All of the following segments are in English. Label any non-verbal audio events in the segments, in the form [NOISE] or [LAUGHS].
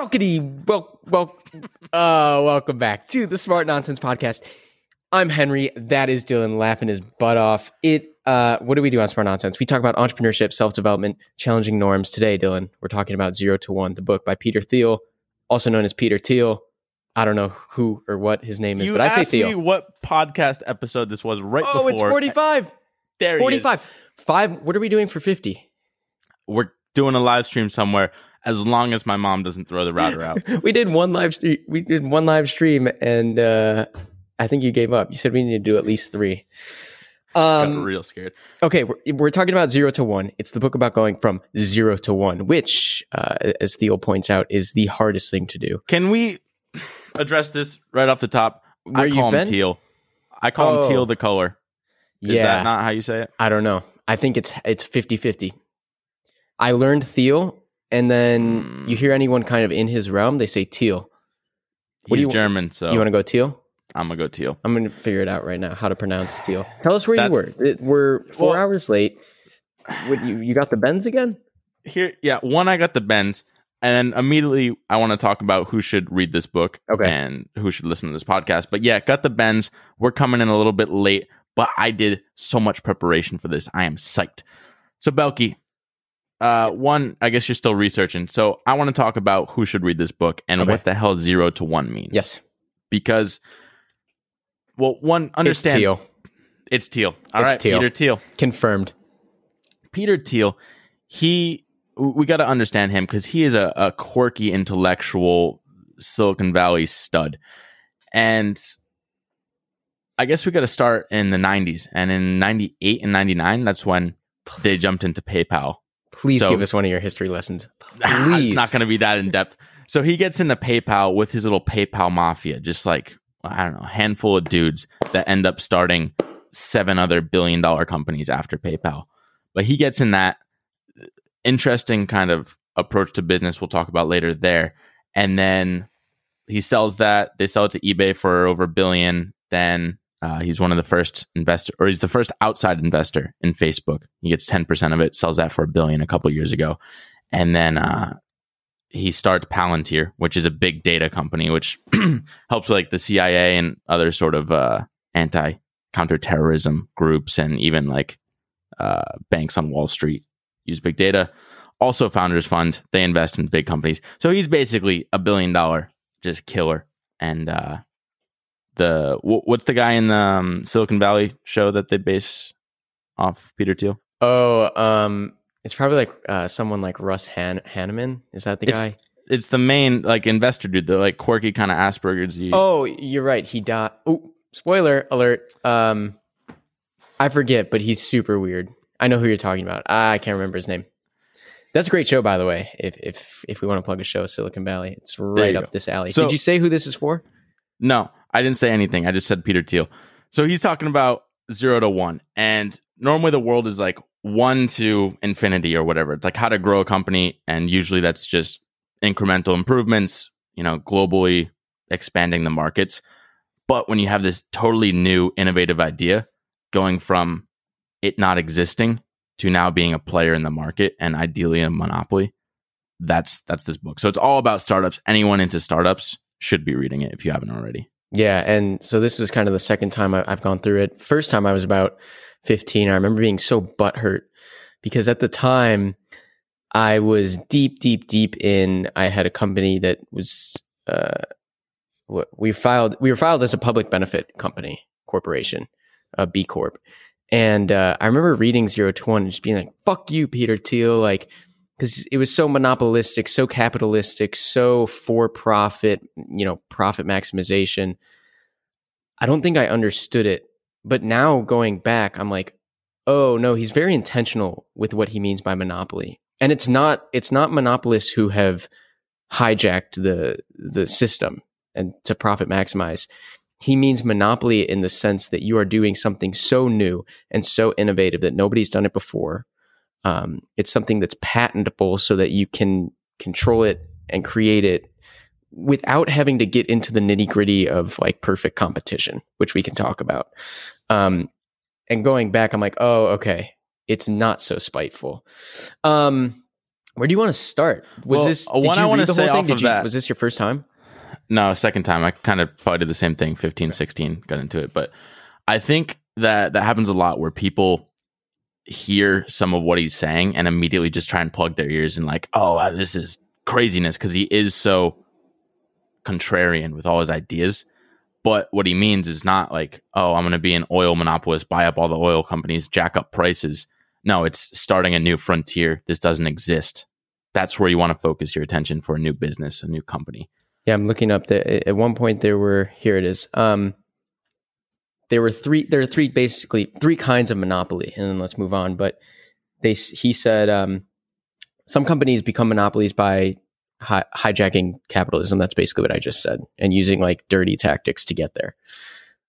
Welcome, well, well, uh, welcome back to the Smart Nonsense Podcast. I'm Henry. That is Dylan laughing his butt off. It. Uh, what do we do on Smart Nonsense? We talk about entrepreneurship, self development, challenging norms. Today, Dylan, we're talking about Zero to One, the book by Peter Thiel, also known as Peter Thiel. I don't know who or what his name is, You but I say Thiel. what podcast episode this was right Oh, before. it's 45. There he 45. is. Five. What are we doing for 50? We're doing a live stream somewhere as long as my mom doesn't throw the router out. [LAUGHS] we did one live stream. We did one live stream, and uh, I think you gave up. You said we need to do at least three. Got Um, real scared. okay, we're, we're talking about zero to one. It's the book about going from zero to one, which, uh, as Theo points out, is the hardest thing to do. Can we address this right off the top? Where I call him been? teal. I call Oh. him teal the color. Is yeah, that not how you say it? I don't know. I think it's it's 50-50. I learned Theo, and then Hmm. you hear anyone kind of in his realm, they say Teal. What do He's you- German, so You want to go Teal? I'm gonna go teal. I'm going to figure it out right now how to pronounce Teal. Tell us where you were. It, we're four Well- hours late. What, you, you got the bends again? Here, yeah. One, I got the bends, and then immediately I want to talk about who should read this book Okay. and who should listen to this podcast. But yeah, got the bends. We're coming in a little bit late, but I did so much preparation for this. I am psyched. So Belky, uh, one, I guess you're still researching. So I want to talk about who should read this book and Okay. what the hell zero to one means. Yes. because well, one understand It's Teal. It's Teal. All It's right, Teal. Peter Teal. Confirmed. Peter Teal, he we got to understand him because he is a, a quirky intellectual Silicon Valley stud, and I guess we got to start in the '90s, and in '98 and '99, that's when they jumped into PayPal. Please So- give us one of your history lessons. [LAUGHS] it's not going to be that in depth. So he gets into PayPal with his little PayPal mafia, just like I don't know, a handful of dudes that end up starting seven other billion dollar companies after PayPal. But he gets in that uh, interesting kind of approach to business we'll talk about later there. And then he sells that. They sell it to eBay for over a billion. Then uh, he's one of the first investor, or he's the first outside investor in Facebook. He gets ten percent of it, sells that for a billion a couple years ago, and then uh, he starts Palantir, which is a big data company, which [CLEARS THROAT] helps like the CIA and other sort of uh, anti counterterrorism groups, and even like uh, banks on Wall Street use big data. Also, Founders Fund they invest in big companies, so he's basically a billion dollar just killer. And uh, the wh- what's the guy in the um, Silicon Valley show that they base off Peter Thiel? Oh, um, it's probably like uh, someone like Russ Han- Hanneman. Is that the It's- guy? It's the main like investor dude, the like quirky kind of Asperger's. Oh, you're right. He died. Oh, spoiler alert. Um, I forget, but he's super weird. I know who you're talking about. I can't remember his name. That's a great show, by the way. If if if we want to plug a show, Silicon Valley, it's right up go. this alley. So- Did you say who this is for? No, I didn't say anything. I just said Peter Thiel. So he's talking about zero to one. And normally the world is like one to infinity or whatever. It's like how to grow a company. And usually that's just incremental improvements, you know, globally expanding the markets. But when you have this totally new, innovative idea going from it not existing to now being a player in the market and ideally a monopoly, that's that's this book. So it's all about startups. Anyone into startups should be reading it if you haven't already. Yeah, and so this was kind of the second time I, I've gone through it. First time I was about 15. I remember being so butthurt because at the time I was deep, deep, deep in. I had a company that was uh, we filed. We were filed as a public benefit company corporation, a B corp, and uh, I remember reading Zero to One and just being like, "Fuck you, Peter Thiel!" Like because it was so monopolistic, so capitalistic, so for profit, you know, profit maximization. I don't think I understood it. But now going back, I'm like, oh no, he's very intentional with what he means by monopoly. And it's not it's not monopolists who have hijacked the the system and to profit maximize. He means monopoly in the sense that you are doing something so new and so innovative that nobody's done it before. Um, it's something that's patentable so that you can control it and create it without having to get into the nitty gritty of like perfect competition, which we can talk about. Um, and going back, I'm like, oh, okay, it's not so spiteful. Um, Where do you want to start? Was Well, this uh, did one you I read the say whole thing? off Did of you, that- was this your first time? No, second time. I kind of probably did the same thing, 15, 16, got into it. But I think that that happens a lot where people hear some of what he's saying and immediately just try and plug their ears and like, oh, wow, this is craziness because he is so contrarian with all his ideas. But what he means is not like, oh, I'm going to be an oil monopolist, buy up all the oil companies, jack up prices. No, it's starting a new frontier. This doesn't exist. That's where you want to focus your attention for a new business, a new company. Yeah, I'm looking up at one point there were here it is. Um there were three there are three basically three kinds of monopoly and then let's move on, but they he said um some companies become monopolies by hi- hijacking capitalism. That's basically what I just said and using like dirty tactics to get there.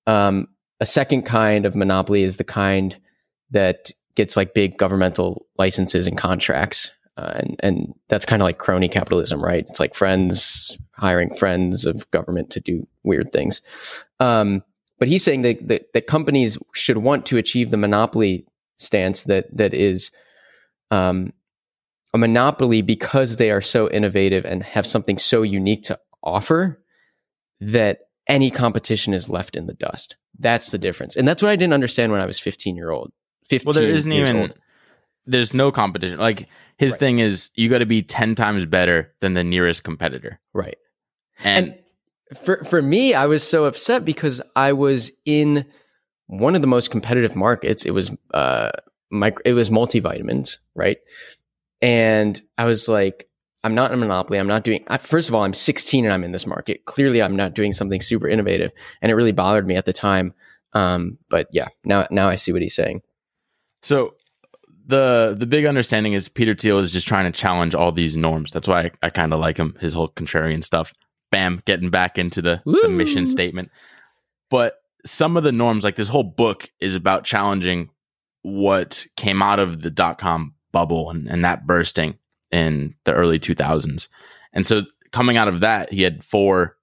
Um a second kind of monopoly is the kind that gets like big governmental licenses and contracts uh, and and that's kind of like crony capitalism, right? It's like friends hiring friends of government to do weird things. Um, but he's saying that, that that companies should want to achieve the monopoly stance that that is um, a monopoly because they are so innovative and have something so unique to offer that any competition is left in the dust. That's the difference, and that's what I didn't understand when I was fifteen year old. Fifteen. Well, there isn't even. old. There's no competition. Like his Right. thing is, you got to be ten times better than the nearest competitor. right. And, and for for me, I was so upset because I was in one of the most competitive markets. It was uh, micro, it was multivitamins, right? And I was like, I'm not in a monopoly. I'm not doing. First of all, I'm 16 and I'm in this market. Clearly, I'm not doing something super innovative, and it really bothered me at the time. Um, but yeah, now now I see what he's saying. so the the big understanding is Peter Thiel is just trying to challenge all these norms. That's why I, I kind of like him. His whole contrarian stuff. Bam, getting back into the, the mission statement. But some of the norms, like this whole book, is about challenging what came out of the dot com bubble and, and that bursting in the early 2000s. And so coming out of that, he had four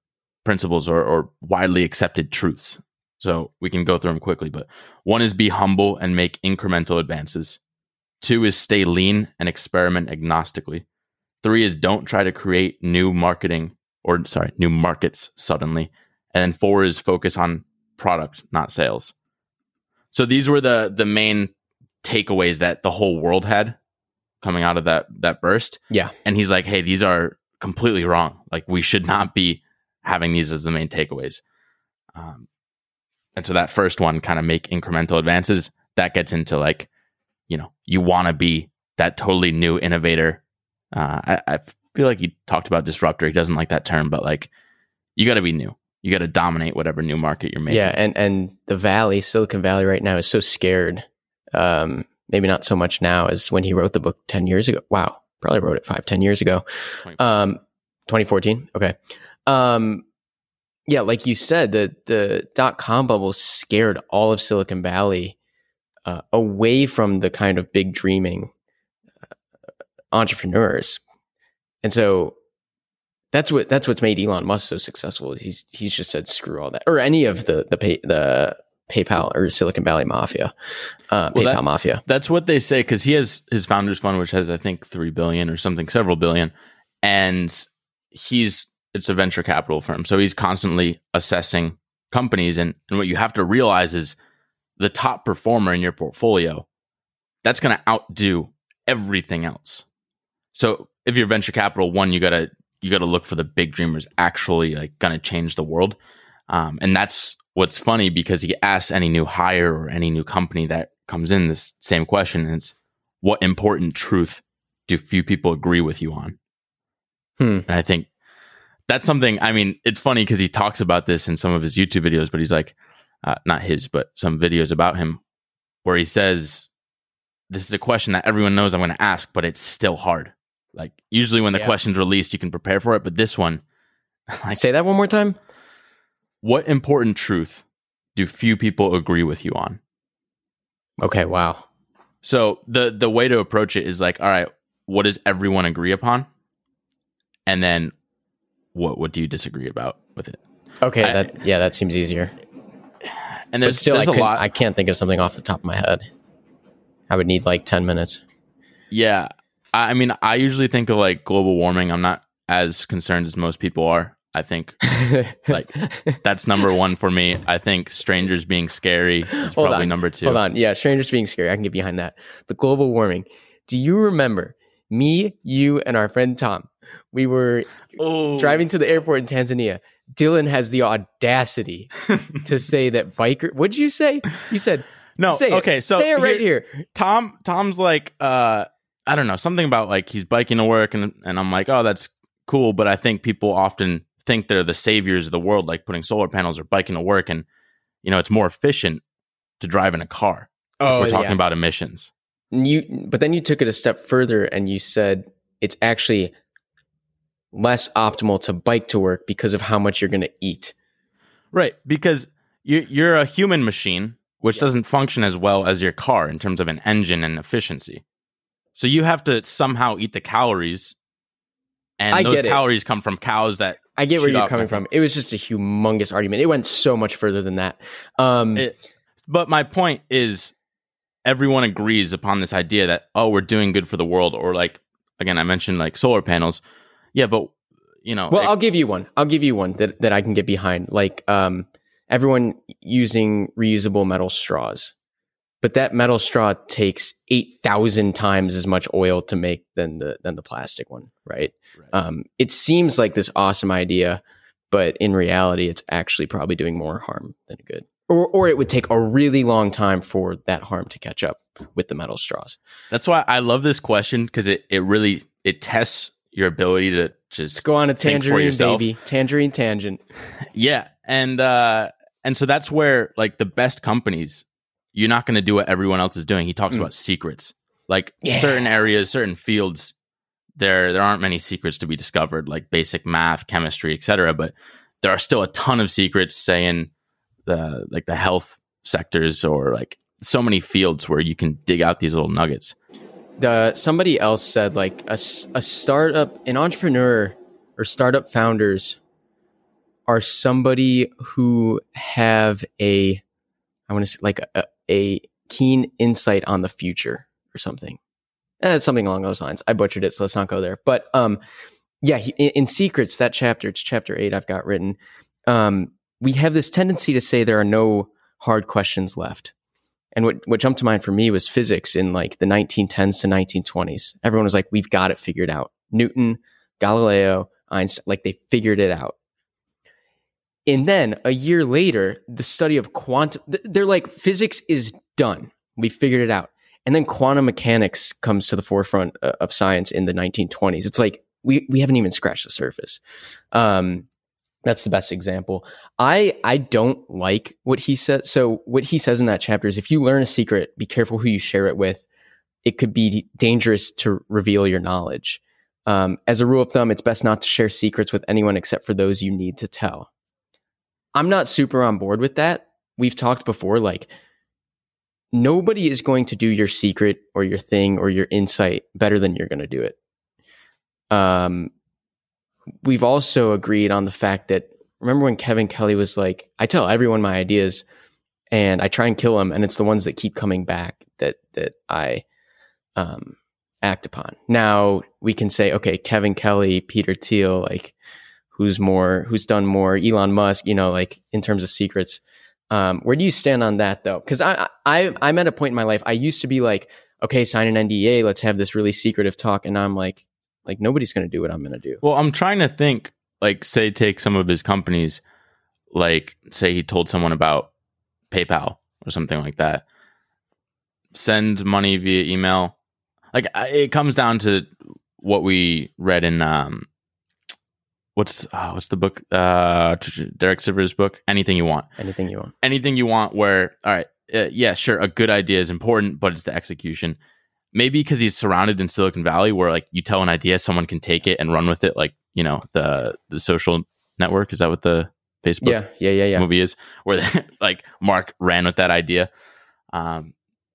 principles or, or widely accepted truths. So we can go through them quickly, but one is be humble and make incremental advances. Two is stay lean and experiment agnostically. Three is don't try to create new marketing or sorry, new markets suddenly. And then four is focus on product, not sales. So these were the the main takeaways that the whole world had coming out of that that burst. Yeah. And he's like, "Hey, these are completely wrong. Like we should not be having these as the main takeaways." Um, and so that first one kind of make incremental advances. That gets into like, you know, you want to be that totally new innovator. Uh, I, I feel like he talked about disruptor. He doesn't like that term, but like, you got to be new. You got to dominate whatever new market you're making. Yeah, and and the Valley, Silicon Valley, right now is so scared. Um, maybe not so much now as when he wrote the book ten years ago. Wow, probably wrote it five, ten years ago. Um, 2014. Okay. Um, yeah, like you said, the the dot com bubble scared all of Silicon Valley uh, away from the kind of big dreaming uh, entrepreneurs, and so that's what that's what's made Elon Musk so successful. He's he's just said screw all that, or any of the the pay, the PayPal or Silicon Valley mafia, uh, Well, PayPal that- mafia. That's what they say because he has his founders fund, which has I think three billion or something, several billion, and he's it's a venture capital firm, so he's constantly assessing companies, and and what you have to realize is the top performer in your portfolio that's going to outdo everything else. So if you're venture capital, one you gotta you gotta look for the big dreamers actually like going to change the world, um, and that's what's funny because he asks any new hire or any new company that comes in this same question and it's what important truth do few people agree with you on? Hmm. and i think that's something i mean it's funny because he talks about this in some of his youtube videos but he's like uh, not his but some videos about him where he says this is a question that everyone knows i'm going to ask but it's still hard like usually when the Yeah. question's released you can prepare for it but this one [LAUGHS] like Say that one more time. what important truth do few people agree with you on Okay. Wow. So the the way to approach it is like, all right, what does everyone agree upon? And then what what do you disagree about with it? Okay. I- that yeah, that seems easier. [SIGHS] And But there's still, I, there's a lot. I can't think of something off the top of my head. I would need like ten minutes. yeah. I mean, I usually think of like global warming. I'm not as concerned as most people are. I think [LAUGHS] like that's number one for me. I think strangers being scary is Hold probably on. number two. Hold on. Yeah, strangers being scary. I can get behind that. The global warming. Do you remember me, you, and our friend Tom? We were Oh, driving to the airport in Tanzania. Dylan has the audacity to [LAUGHS] say that biker. What'd you say? You said no. Say it. okay, so say it right here. Tom Tom's like uh I don't know, something about like he's biking to work and and I'm like, "Oh, that's cool, but I think people often think they're the saviors of the world like putting solar panels or biking to work and you know, it's more efficient to drive in a car. if oh, we're talking Oh, yeah. about emissions. you. But then you took it a step further and you said it's actually less optimal to bike to work because of how much you're going to eat. Right, because you you're a human machine which Yeah. doesn't function as well as your car in terms of an engine and efficiency. So you have to somehow eat the calories and I those calories come from cows that I get where you're coming from. It was just a humongous argument. It went so much further than that. Um, It- but my point is everyone agrees upon this idea that oh we're doing good for the world or like again i mentioned like solar panels yeah but you know well, it- I'll give you one. I'll give you one that, that I can get behind. Like um, everyone using reusable metal straws, but that metal straw takes eight thousand times as much oil to make than the than the plastic one, right? Right. Um, it seems like this awesome idea, but in reality, it's actually probably doing more harm than good. Or, or it would take a really long time for that harm to catch up with the metal straws. that's why i love this question because it, it really it tests your ability to Let's just go on a tangerine, baby. Tangerine tangent. [LAUGHS] yeah and uh and so that's where like the best companies you're not going to do what everyone else is doing he talks Mm. about secrets like Yeah. certain areas certain fields there there aren't many secrets to be discovered like basic math chemistry etc but there are still a ton of secrets say in the like the health sectors or like so many fields where you can dig out these little nuggets the somebody else said like a, a startup an entrepreneur or startup founders are somebody who have a i want to say like a, a keen insight on the future or something eh, something along those lines i butchered it so let's not go there but um yeah in, in secrets that chapter it's chapter 8 i've got written um we have this tendency to say there are no hard questions left and what, what jumped to mind for me was physics in like the 1910s to 1920s. Everyone was like, we've got it figured out. Newton, Galileo, Einstein, like they figured it out. And then a year later, the study of quantum, they're like, physics is done. We figured it out. And then quantum mechanics comes to the forefront uh, of science in the 1920s. It's like, we, we haven't even scratched the surface. Um, that's the best example. I I don't like what he says. So what he says in that chapter is if you learn a secret, be careful who you share it with. It could be dangerous to reveal your knowledge. Um, as a rule of thumb, it's best not to share secrets with anyone except for those you need to tell. I'm not super on board with that. We've talked before, like nobody is going to do your secret or your thing or your insight better than you're going to do it. Um, we've also agreed on the fact that remember when Kevin Kelly was like, I tell everyone my ideas and I try and kill them, and it's the ones that keep coming back that that I um, act upon. Now we can say, okay, Kevin Kelly, Peter Thiel, like who's more, who's done more, Elon Musk, you know, like in terms of secrets. Um, where do you stand on that though? Because I, I I'm at a point in my life. I used to be like, okay, sign an NDA, let's have this really secretive talk, and I'm like, like nobody's to do what I'm to do. well i'm trying to think like say take some of his companies like say he told someone about paypal or something like that send money via email like it comes down to what we read in um what's uh, what's the book? Uh derek sivers book anything you want. Anything you want. anything you want where all right uh, yeah sure a good idea is important but it's the execution. Maybe because he's surrounded in silicon valley where like you tell an idea someone can take it and run with it like you know the the social network. Is that what the facebook Yeah, yeah, yeah, yeah. movie is? [LAUGHS] Where they, like mark ran with that idea. Um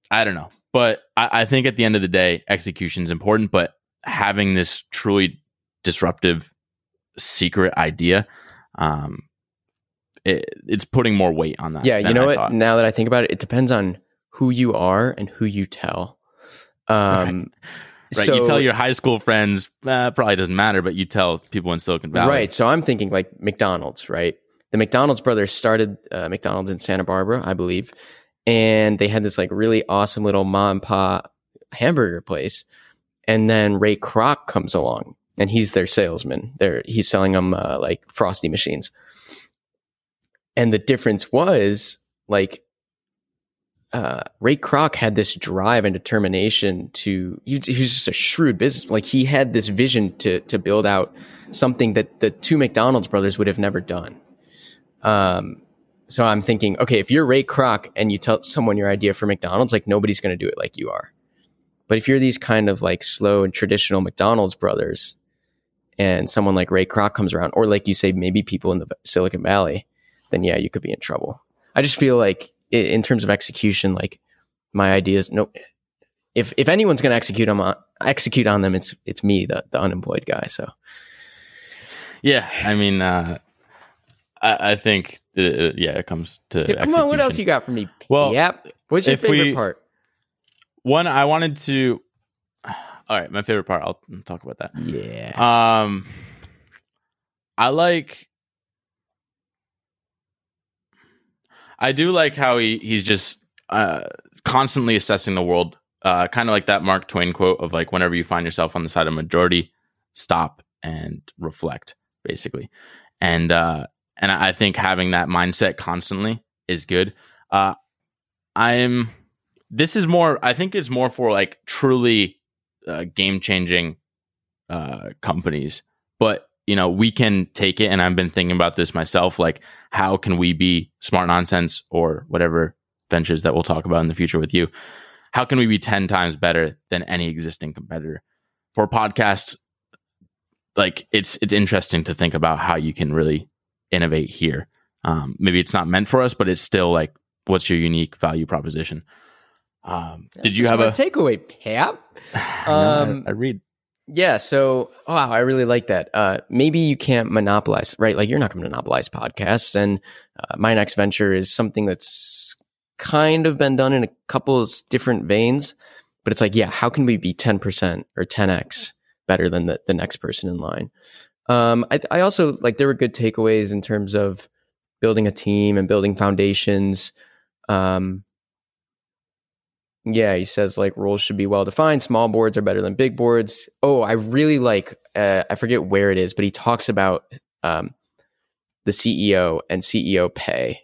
i don't know. But I, I think at the end of the day execution is important but having this truly disruptive secret idea um it, it's putting more weight on that Yeah, you know I what? thought. Now that I think about it, it depends on who you are and who you tell. Um, Right. So- you tell your high school friends, uh, probably doesn't matter, but you tell people in Silicon Valley. Right. So I'm thinking like McDonald's, right? The McDonald's brothers started uh, McDonald's in Santa Barbara, I believe, and they had this like really awesome little mom and pop hamburger place. And then Ray Kroc comes along, and he's their salesman. They're, he's selling them uh, like frosty machines. And the difference was like uh, Ray Kroc had this drive and determination to. He, he was just a shrewd business. Like he had this vision to to build out something that the two McDonald's brothers would have never done. Um, so I'm thinking, okay, if you're Ray Kroc and you tell someone your idea for McDonald's, like nobody's going to do it like you are. But if you're these kind of like slow and traditional McDonald's brothers, and someone like Ray Kroc comes around, or like you say, maybe people in the Silicon Valley, then yeah, you could be in trouble. I just feel like in terms of execution, like my ideas, no, if if anyone's going to execute on execute on them, it's it's me, the the unemployed guy. So Yeah. I mean, uh, I, I think, uh, yeah, it comes to. Dude, come on, what else you got for me? Well, yep. What's your favorite we- part? One, I wanted to. All right, my favorite part. I'll talk about that. Yeah. Um, I like. I do like how he he's just uh, constantly assessing the world, uh, kind of like that Mark Twain quote of like, whenever you find yourself on the side of majority, stop and reflect, basically, and uh, and I I think having that mindset constantly is good. Uh, I'm. This is more. I think it's more for like truly uh, game changing uh, companies. But you know, we can take it, and I've been thinking about this myself. Like, how can we be smart nonsense or whatever ventures that we'll talk about in the future with you? How can we be ten times better than any existing competitor for podcasts? Like, it's it's interesting to think about how you can really innovate here. Um, maybe it's not meant for us, but it's still like, what's your unique value proposition? Um, did you have a? takeaway, Pap? [SIGHS] Know, I- Um, I read. Yeah. So, wow, I really like that. Uh, maybe you can't monopolize, right? Like, you're not going to monopolize podcasts. And uh, my next venture is something that's kind of been done in a couple of different veins. But it's like, yeah, how can we be 10% or 10x better than the, the next person in line? Um, I, I also like there were good takeaways in terms of building a team and building foundations. Um, yeah, he says like roles should be well defined. Small boards are better than big boards. Oh, I really like. Uh, I forget where it is, but he talks about um, the CEO and CEO pay.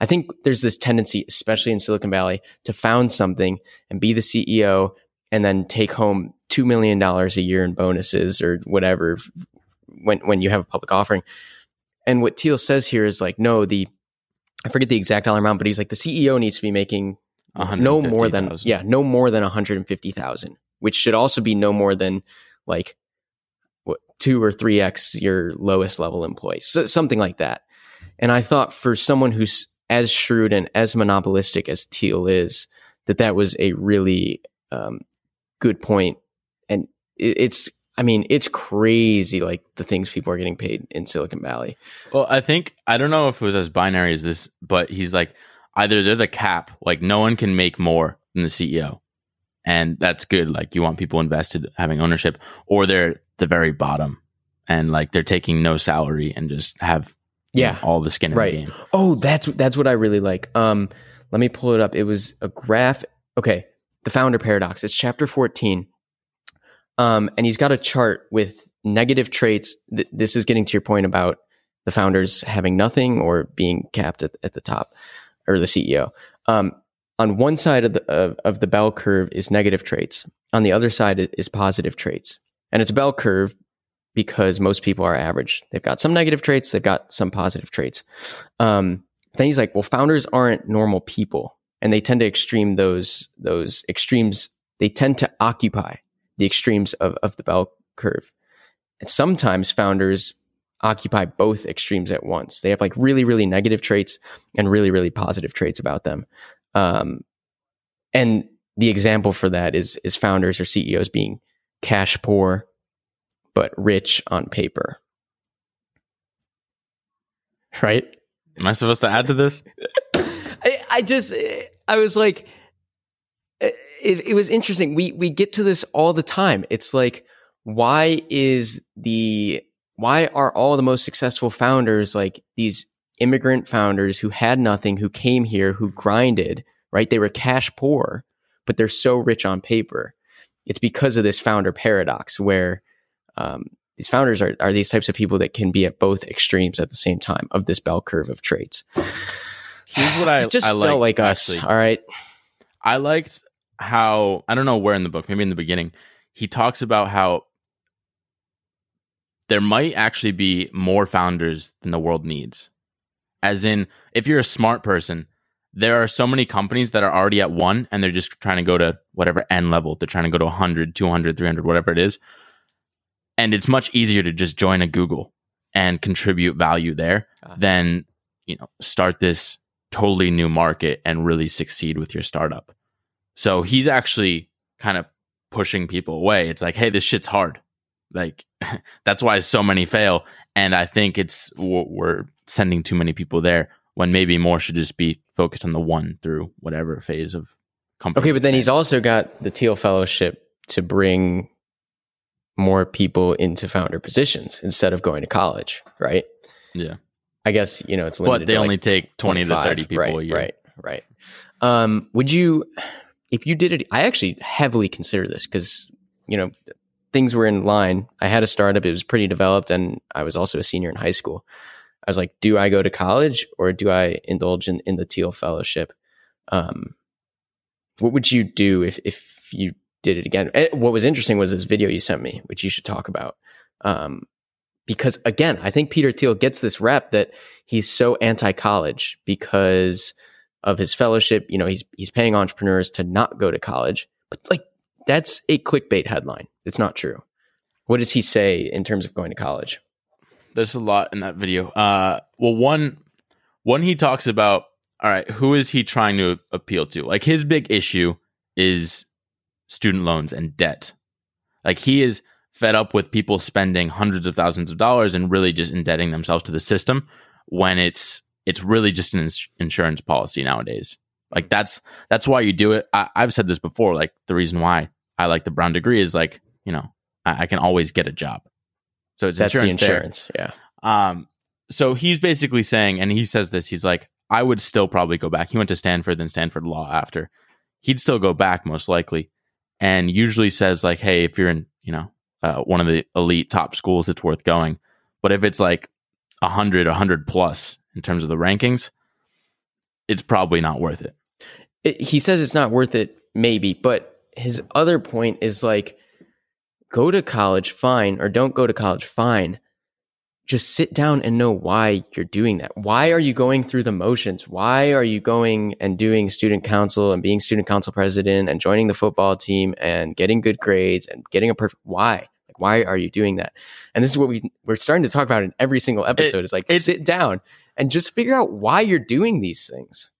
I think there's this tendency, especially in Silicon Valley, to found something and be the CEO and then take home two million dollars a year in bonuses or whatever when when you have a public offering. And what Thiel says here is like, no, the I forget the exact dollar amount, but he's like the CEO needs to be making no more than 150,000. yeah, no more than 150,000, which should also be no more than like what 2 or 3x your lowest level employee. So, something like that. And I thought for someone who's as shrewd and as monopolistic as Thiel is, that that was a really um, good point. And it, it's I mean, it's crazy like the things people are getting paid in Silicon Valley. Well, I think I don't know if it was as binary as this, but he's like either they're the cap, like no one can make more than the CEO, and that's good. Like you want people invested, having ownership, or they're the very bottom, and like they're taking no salary and just have Yeah. know, all the skin in Right. the game. Oh, that's that's what I really like. Um, let me pull it up. It was a graph. Okay, the founder paradox. It's chapter fourteen. Um, and he's got a chart with negative traits. Th- this is getting to your point about the founders having nothing or being capped at, at the top, or the CEO. Um, on one side of the of, of the bell curve is negative traits. On the other side is positive traits, and it's a bell curve because most people are average. They've got some negative traits. They've got some positive traits. Um, like, well, founders aren't normal people, and they tend to extreme those those extremes. They tend to occupy the extremes of, of the bell curve. And sometimes founders occupy both extremes at once. They have like really, really negative traits and really, really positive traits about them. Um, and the example for that is is founders or CEOs being cash poor but rich on paper. [LAUGHS] Right? Am I supposed to add to this? [LAUGHS] I, I just I was like it, it was interesting. We we get to this all the time. It's like, why is the why are all the most successful founders like these immigrant founders who had nothing, who came here, who grinded, right? They were cash poor, but they're so rich on paper. It's because of this founder paradox where um, these founders are, are these types of people that can be at both extremes at the same time of this bell curve of traits. Here's what I [SIGHS] it just I felt liked, like us. actually. All right. I liked how I don't know where in the book, maybe in the beginning, he talks about how there might actually be more founders than the world needs. As in, if you're a smart person, there are so many companies that are already at one and they're just trying to go to whatever n level. They're trying to go to 100, 200, 300, whatever it is. And it's much easier to just join a Google and contribute value there Ah. than, you know, start this totally new market and really succeed with your startup. So he's actually kind of pushing people away. It's like, hey, this shit's hard. Like [LAUGHS] that's why so many fail. And I think it's we're sending too many people there when maybe more should just be focused on the one through whatever phase of company. Okay, but then he's also got the Thiel Fellowship to bring more people into founder positions instead of going to college, right? yeah. I guess you know it's limited. But they to, like, only take twenty to thirty people right, a year. Right, right. Um, would you, if you did it, I actually heavily consider this because, you know, things were in line. I had a startup, it was pretty developed, and I was also a senior in high school. I was like, do I go to college or do I indulge in, in the Thiel Fellowship? Um, what would you do if, if you did it again? And what was interesting was this video you sent me, which you should talk about. Um, because again, I think Peter Thiel gets this rep that he's so anti-college because of his fellowship. You know, he's he's paying entrepreneurs to not go to college, but like that's a clickbait headline. It's not true. What does he say in terms of going to college? There's a lot in that video. Uh, well, one, one he talks about. All right, who is he trying to appeal to? Like his big issue is student loans and debt. Like he is fed up with people spending hundreds of thousands of dollars and really just indebting themselves to the system when it's it's really just an ins- insurance policy nowadays. Like that's that's why you do it. I, I've said this before. Like the reason why I like the Brown degree is like you know I, I can always get a job. So it's That's insurance the there. insurance. Yeah. Um, so he's basically saying, and he says this, he's like, I would still probably go back. He went to Stanford, then Stanford Law after. He'd still go back most likely, and usually says like, hey, if you're in, you know, uh, one of the elite top schools, it's worth going. But if it's like a hundred, a hundred plus in terms of the rankings, it's probably not worth it. It, he says it's not worth it, maybe, but his other point is like, go to college, fine, or don't go to college, fine. Just sit down and know why you're doing that. Why are you going through the motions? Why are you going and doing student council and being student council president and joining the football team and getting good grades and getting a perfect why? Like why are you doing that? And this is what we we're starting to talk about in every single episode. is like it- sit down and just figure out why you're doing these things.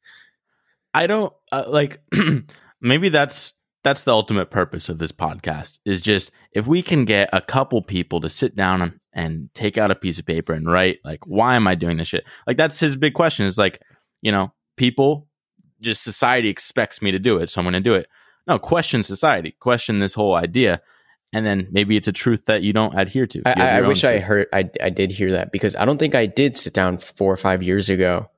I don't uh, like [CLEARS THROAT] maybe that's that's the ultimate purpose of this podcast is just if we can get a couple people to sit down and, and take out a piece of paper and write like why am I doing this shit? Like that's his big question is like, you know, people just society expects me to do it, so I'm going to do it. No, question society, question this whole idea and then maybe it's a truth that you don't adhere to. You I, I, I your own wish I heard I, I did hear that because I don't think I did sit down four or five years ago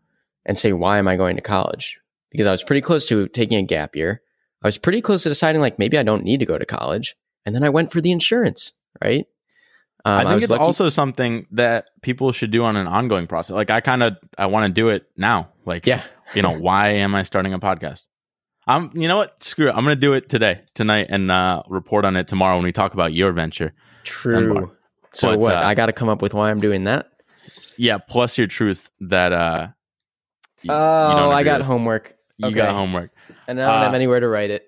and say why am I going to college because I was pretty close to taking a gap year. I was pretty close to deciding like maybe I don't need to go to college, and then I went for the insurance. Right? Um, I think was it's lucky- also something that people should do on an ongoing process. Like I kind of I want to do it now. Like yeah. you know, [LAUGHS] why am I starting a podcast? I'm, you know what? Screw it. I'm going to do it today, tonight, and uh, report on it tomorrow when we talk about your venture. True. Dunbar. So But, what? uh, I got to come up with why I'm doing that. Yeah. Plus your truth that, uh, y- Oh, you I got with. homework, You okay. got homework. And I don't have Uh, anywhere to write it.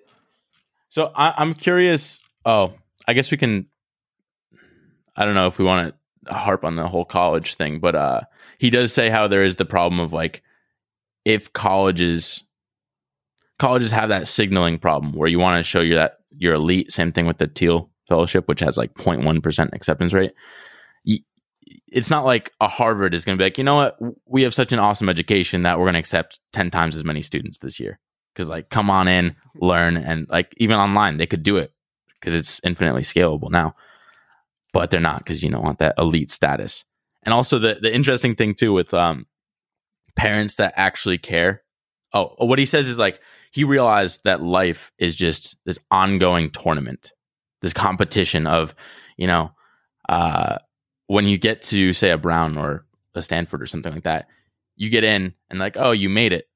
So I, I'm curious. Oh, I guess we can. I don't know if we want to harp on the whole college thing, but uh, he does say how there is the problem of like if colleges colleges have that signaling problem where you want to show you that you're elite. Same thing with the Thiel Fellowship, which has like 0.1 percent acceptance rate. It's not like a Harvard is going to be like, you know what, we have such an awesome education that we're going to accept ten times as many students this year. Because like come on in, learn, and like even online they could do it because it's infinitely scalable now. But they're not because you don't want that elite status. And also the the interesting thing too with um parents that actually care. Oh, what he says is like he realized that life is just this ongoing tournament, this competition of, you know, uh, when you get to say a Brown or a Stanford or something like that, you get in and like, oh, you made it.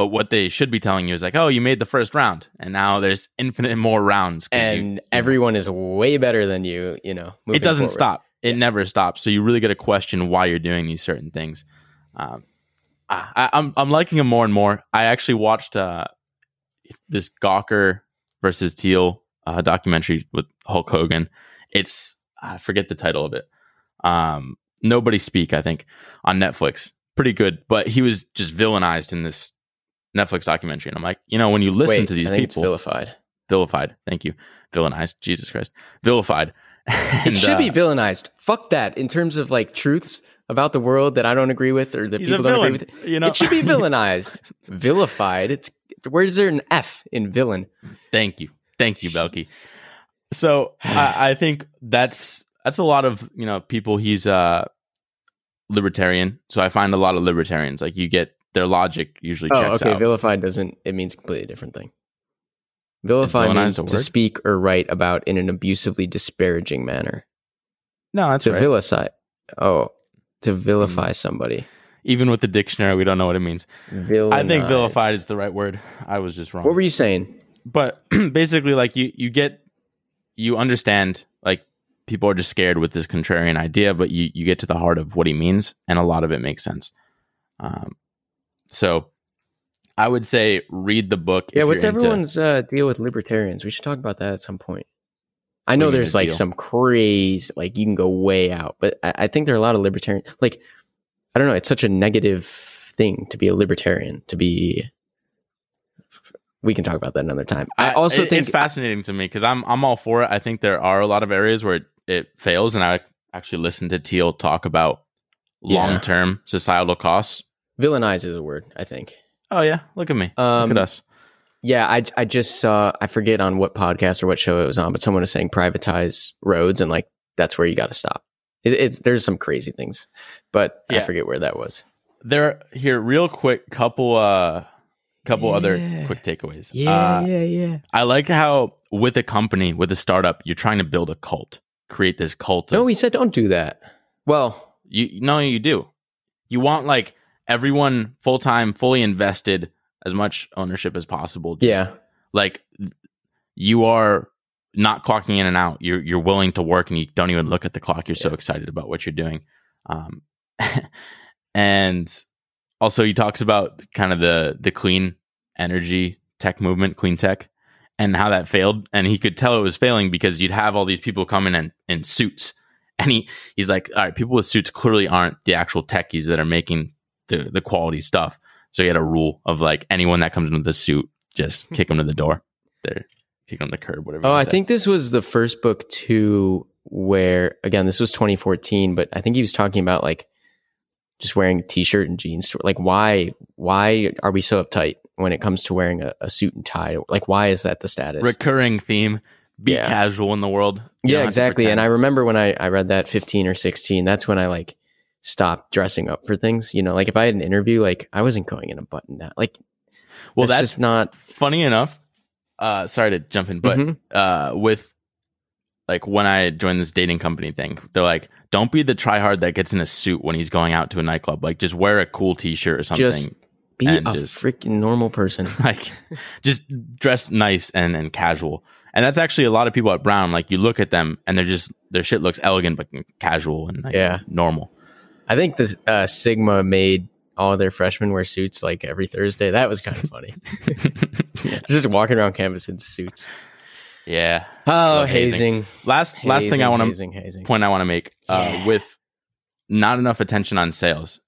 But what they should be telling you is like, oh, you made the first round, and now there's infinite more rounds. And you everyone is way better than you. You know, it doesn't forward. stop. It Yeah. never stops. So you really got to question why you're doing these certain things. Um, I, I- I'm I'm liking him more and more. I actually watched uh, this Gawker versus Thiel uh, documentary with Hulk Hogan. It's I forget the title of it. Um, Nobody Speak, I think, on Netflix. Pretty good, but he was just villainized in this Netflix documentary, and I'm like, you know, when you listen Wait, to these I think people, it's vilified. vilified. Thank you, villainized. Jesus Christ, vilified. [LAUGHS] It And, should be uh, villainized. Fuck that. In terms of like truths about the world that I don't agree with or that people don't villain. agree with, You know, it should be [LAUGHS] villainized. Vilified. It's where is there an F in villain? Thank you, thank you, Belky. So I, I think that's that's a lot of you know people. He's uh libertarian, so I find a lot of libertarians like you get their logic usually Oh, checks okay. out. Vilified doesn't. It means a completely different thing. Vilify means to speak or write about in an abusively disparaging manner. no, that's to right. vilify. Oh, to Mm. vilify somebody. Even with the dictionary, we don't know what it means. I think vilified is the right word. I was just wrong. What were you saying? but [CLEARS THROAT] basically like you you get you understand like people are just scared with this contrarian idea but you you get to the heart of what he means and a lot of it makes sense um so i would say read the book Yeah, what's everyone's uh, deal with libertarians? We should talk about that at some point. I know What do you mean there's like deal? some crazy, like you can go way out, but I, I think there are a lot of libertarian. Like, I don't know, it's such a negative thing to be a libertarian. To be, we can talk about that another time. I, also it- think it's fascinating to me because i'm i'm all for it i think there are a lot of areas where it, it fails and i actually listened to Thiel talk about long-term societal costs villainize is a word. I think. oh yeah look at me Um, look at us Yeah, I I just saw I forget on what podcast or what show it was on, but someone was saying privatize roads and like that's where you got to stop. It, it's there's some crazy things, but I forget where that was. there here real quick couple uh couple other quick takeaways Yeah, Uh, yeah, yeah. i like how with a company with a startup you're trying to build a cult create this cult of, No, he said don't do that. Well, you no you do you want like everyone full-time fully invested as much ownership as possible. Just, yeah, like you are not clocking in and out. You're you're willing to work and you don't even look at the clock. You're so excited about what you're doing. Um [LAUGHS] and also he talks about kind of the the clean energy tech movement clean tech and how that failed. And he could tell it was failing because you'd have all these people coming in in suits. And he he's like all right people with suits clearly aren't the actual techies that are making the the quality stuff so he had a rule of like anyone that comes in with a suit just hmm. kick them to the door they're kick them to the curb whatever Oh, I think this was the first book too, where again, this was 2014, but I think he was talking about like just wearing a t-shirt and jeans. Like, why, why are we so uptight when it comes to wearing a, a suit and tie? Like, why is that the status? recurring theme be Yeah. casual in the world You yeah, exactly. And I remember when I, I read that 15 or 16, that's when I like stopped dressing up for things. You know, like if I had an interview, like I wasn't going in a button down. Like, well that's that's just not. funny enough uh sorry to jump in but Mhm. uh with like when I joined this dating company thing, they're like, don't be the tryhard that gets in a suit when he's going out to a nightclub. Like just wear a cool t shirt or something. Just be a just- freaking normal person. [LAUGHS] like just dress nice and, and casual. And that's actually a lot of people at Brown. Like you look at them and they're just their shit looks elegant but casual and like Yeah. normal. I think this uh, Sigma made all their freshmen wear suits like every Thursday. That was kind of funny. They're [LAUGHS] [LAUGHS] just walking around campus in suits. yeah. Oh, hazing. hazing. Last last thing I want to hazing, hazing. point I want to make uh, Yeah. with not enough attention on sales,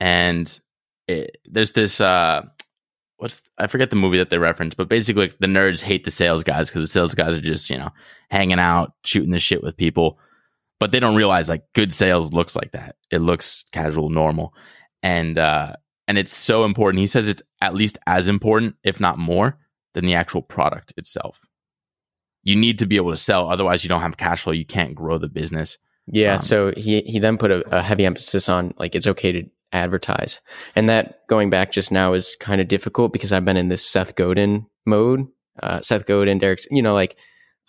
and it, there's this uh, what's I forget the movie that they reference, but basically the nerds hate the sales guys because the sales guys are just you know hanging out, shooting the shit with people, but they don't realize like good sales looks like that. It looks casual, normal, and uh, and it's so important. He says it's at least as important, if not more, than the actual product itself. You need to be able to sell, otherwise, you don't have cash flow. You can't grow the business. Yeah. Um, so he he then put a, a heavy emphasis on like it's okay to advertise, and that going back just now is kind of difficult because I've been in this Seth Godin mode. Uh, Seth Godin, Derek, you know, like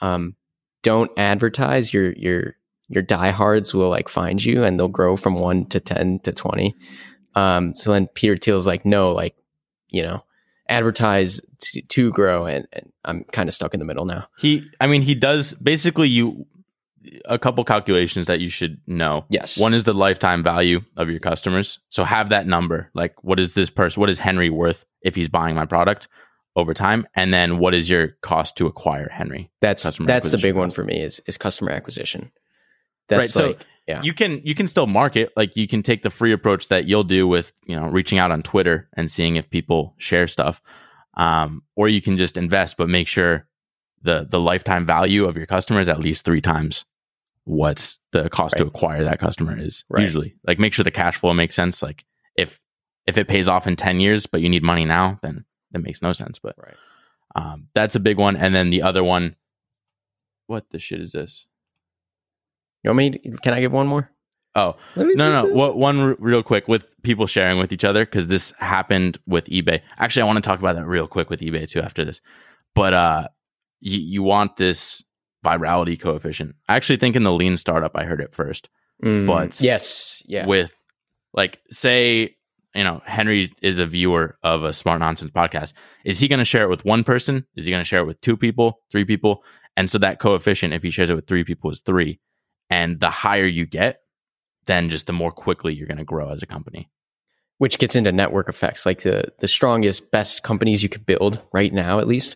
um, don't advertise. Your your your diehards will like find you, and they'll grow from one to ten to twenty. Um, so then Peter Thiel's like, no, like you know, advertise to, to grow, and, and I'm kind of stuck in the middle now. He, I mean, he does basically you a couple calculations that you should know. Yes. One is the lifetime value of your customers. So have that number. Like, what is this person? What is Henry worth if he's buying my product over time? And then what is your cost to acquire Henry? That's Customer that's the big one for me is is customer acquisition. That's Right, so like yeah. You can you can still market. Like you can take the free approach that you'll do with you know reaching out on Twitter and seeing if people share stuff, um, or you can just invest, but make sure the the lifetime value of your customer is at least three times what's the cost to acquire that customer is Right. usually like make sure the cash flow makes sense like if if it pays off in 10 years but you need money now then that makes no sense but Right. um, that's a big one and then the other one what the shit is this You want me? To, can I give one more? oh no no what, one r- real quick with people sharing with each other because this happened with ebay. Actually i want to talk about that real quick with ebay too after this. But uh you, you want this virality coefficient. I actually think in the lean startup i heard it first. Mm, but- yes, yeah, with like say you know henry is a viewer of a smart nonsense podcast. Is he going to share it with one person? Is he going to share it with two people three people? And so that coefficient if he shares it with three people is three and the higher you get then just the more quickly you're going to grow as a company which gets into network effects. Like the the strongest, best companies you could build right now, at least,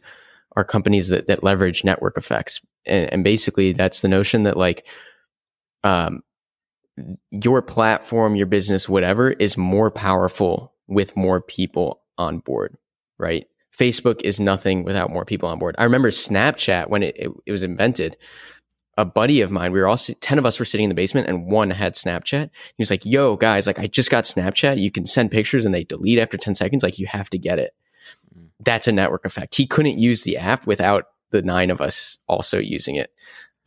are companies that that leverage network effects. And, and basically, that's the notion that like, um, your platform, your business, whatever, is more powerful with more people on board. Right? Facebook is nothing without more people on board. I remember Snapchat when it, it, it was invented. A buddy of mine, we were all ten of us were sitting in the basement, and one had Snapchat. He was like, "Yo, guys, like I just got Snapchat. You can send pictures and they delete after ten seconds. Like you have to get it." Mm. That's a network effect. He couldn't use the app without the nine of us also using it.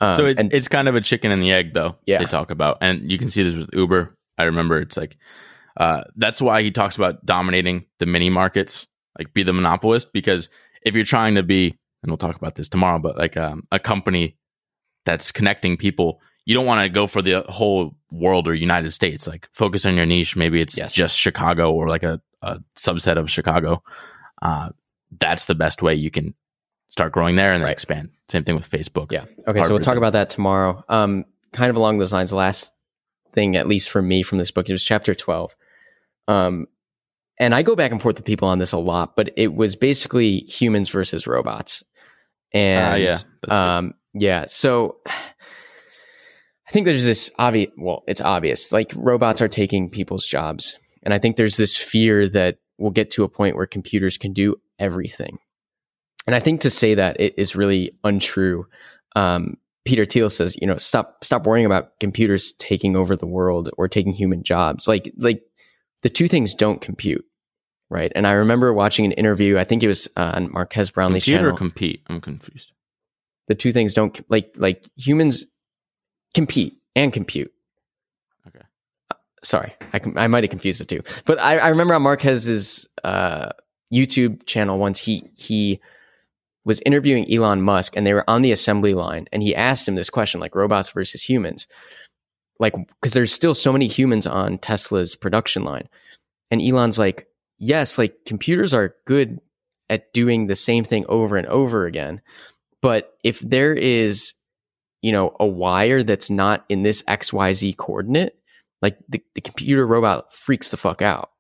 Um, so it, and it's kind of a chicken and the egg though Yeah. they talk about and you can see this with uber i remember it's like uh, that's why he talks about dominating the mini markets like be the monopolist because if you're trying to be and we'll talk about this tomorrow but like um, a company that's connecting people you don't want to go for the whole world or united states like focus on your niche maybe it's Yes. just chicago or like a, a subset of chicago uh, that's the best way you can start growing there and then Right. expand same thing with facebook Yeah. Okay. Hard so we'll talk about that tomorrow. Um, kind of along those lines. The last thing, at least for me, from this book, it was chapter twelve. Um, and I go back and forth with people on this a lot, but it was basically humans versus robots. And Ah, yeah, that's good. um, yeah. So I think there's this obvious. Well, it's obvious. Like robots are taking people's jobs, and I think there's this fear that we'll get to a point where computers can do everything. And I think to say that it is really untrue. Um, Peter Thiel says, you know, stop stop worrying about computers taking over the world or taking human jobs. Like like the two things don't compute, right? And I remember watching an interview. I think it was uh, on Marques Brownlee's compete channel. compete? I'm confused. The two things don't like like humans compete and compute. Okay. Uh, sorry, I com- I might have confused the two, but I, I remember on Marques's uh, YouTube channel once he he was interviewing Elon Musk and they were on the assembly line and he asked him this question like robots versus humans, like because there's still so many humans on Tesla's production line, and Elon's like, yes, like computers are good at doing the same thing over and over again but if there is you know a wire that's not in this xyz coordinate like the, the computer robot freaks the fuck out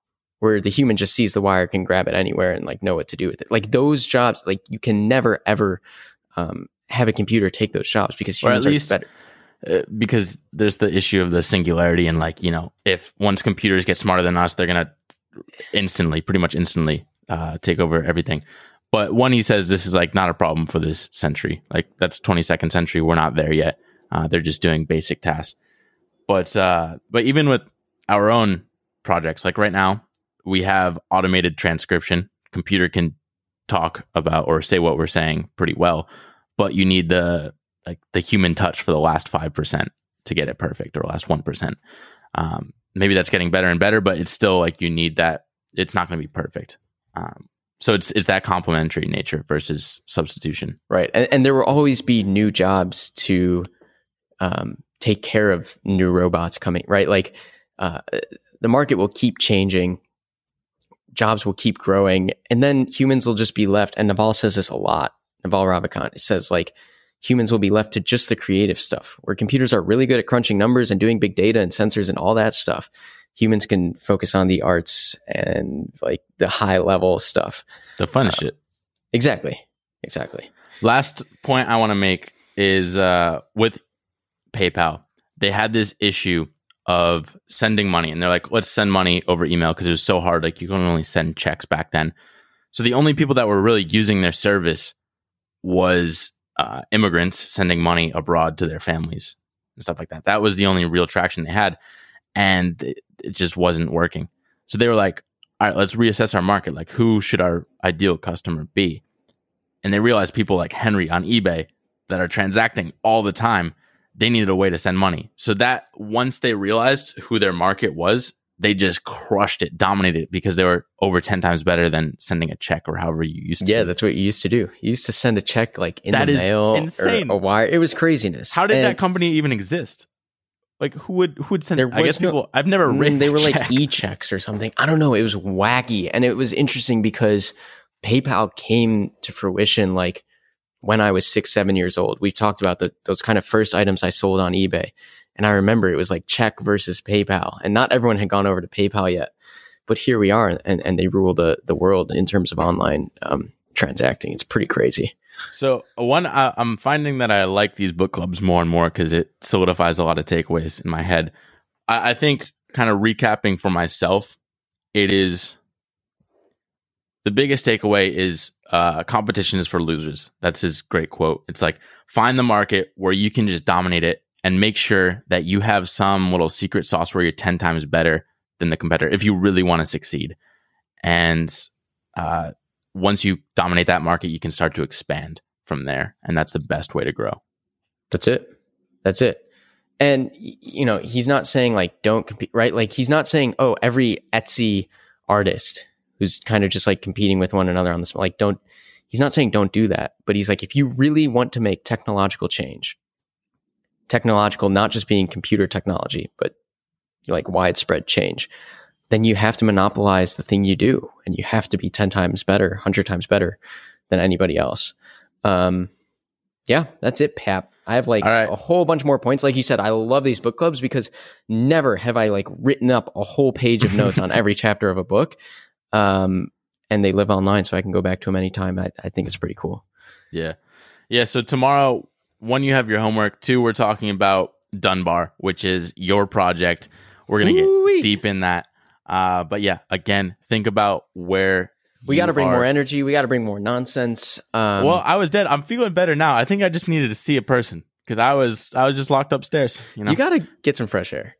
where the human just sees the wire can grab it anywhere and like know what to do with it. Like those jobs like you can never ever um, have a computer take those jobs because Or at humans least- are better. Uh, because there's the issue of the singularity and like you know if once computers get smarter than us they're gonna instantly pretty much instantly uh, take over everything but one he says this is like not a problem for this century like that's 22nd century we're not there yet uh, they're just doing basic tasks but uh, but even with our own projects like right now we have automated transcription. Computer can talk about or say what we're saying pretty well, but you need the like the human touch for the last five percent to get it perfect, or last one percent. Um, maybe that's getting better and better, but it's still like you need that. It's not going to be perfect. Um, so it's it's that complementary nature versus substitution, right? And, and there will always be new jobs to um, take care of new robots coming, right? Like uh, the market will keep changing, jobs will keep growing, and then humans will just be left. And Naval says this a lot. Naval Ravikant says like humans will be left to just the creative stuff, where computers are really good at crunching numbers and doing big data and sensors and all that stuff. Humans can focus on the arts and like the high level stuff, the fun uh, shit. Exactly, exactly. Last point I want to make is uh, with PayPal. They had this issue of sending money, and they're like, "Let's send money over email because it was so hard. Like you can only send checks back then." So the only people that were really using their service was uh, immigrants sending money abroad to their families and stuff like that. That was the only real traction they had, and it, it just wasn't working. So they were like, "All right, let's reassess our market. Like, who should our ideal customer be?" And they realized people like Henry on eBay that are transacting all the time they needed a way to send money. So that once they realized who their market was, they just crushed it, dominated it because they were over 10 times better than sending a check or however you used to. Yeah, that's what you used to do. You used to send a check like in that the mail insane. or a wire. It was craziness. How did and that company even exist? Like who would who would send? There I guess no, people. I've never mm, written. They were check. like e checks or something. I don't know. It was wacky, and it was interesting because PayPal came to fruition like when I was six, seven years old. We've talked about the, those kind of first items I sold on eBay. And I remember it was like check versus PayPal. And not everyone had gone over to PayPal yet. But here we are, and, and they rule the, the world in terms of online um, transacting. It's pretty crazy. So, one, I, I'm finding that I like these book clubs more and more because it solidifies a lot of takeaways in my head. I, I think, kind of recapping for myself, it is the biggest takeaway is uh, competition is for losers. That's his great quote. It's like find the market where you can just dominate it and make sure that you have some little secret sauce where you're 10 times better than the competitor if you really want to succeed. And uh, once you dominate that market, you can start to expand from there. And that's the best way to grow. That's it. That's it. And, you know, he's not saying like don't compete, right? Like he's not saying, oh, every Etsy artist who's kind of just like competing with one another on this. Like, don't, he's not saying don't do that, but he's like, if you really want to make technological change, technological, not just being computer technology, but like widespread change, then you have to monopolize the thing you do and you have to be 10 times better, 100 times better than anybody else. Um, yeah, that's it, Pap. I have like right. a whole bunch more points. Like you said, I love these book clubs because never have I like written up a whole page of notes on [LAUGHS] every chapter of a book um, and they live online, so I can go back to them anytime. I, I think it's pretty cool. Yeah, yeah. So tomorrow, one, you have your homework. Two, we're talking about Dunbar, which is your project. We're gonna Ooh-wee. get deep in that. Uh, but yeah, again, think about where we got to bring are. more energy. We got to bring more nonsense. Um, well, I was dead. I'm feeling better now. I think I just needed to see a person because I was I was just locked upstairs. You know, you got to get some fresh air.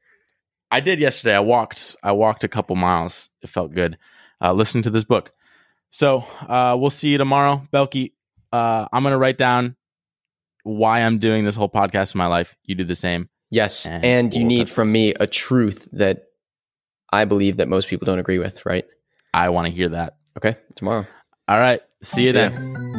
I did yesterday. I walked. I walked a couple miles. It felt good uh, listening to this book. So uh, we'll see you tomorrow, Belky. Uh, I'm gonna write down why I'm doing this whole podcast in my life. You do the same. Yes, and, and we'll you need from me a truth that I believe that most people don't agree with. Right? I want to hear that. Okay, tomorrow. All right. See I'll you see then.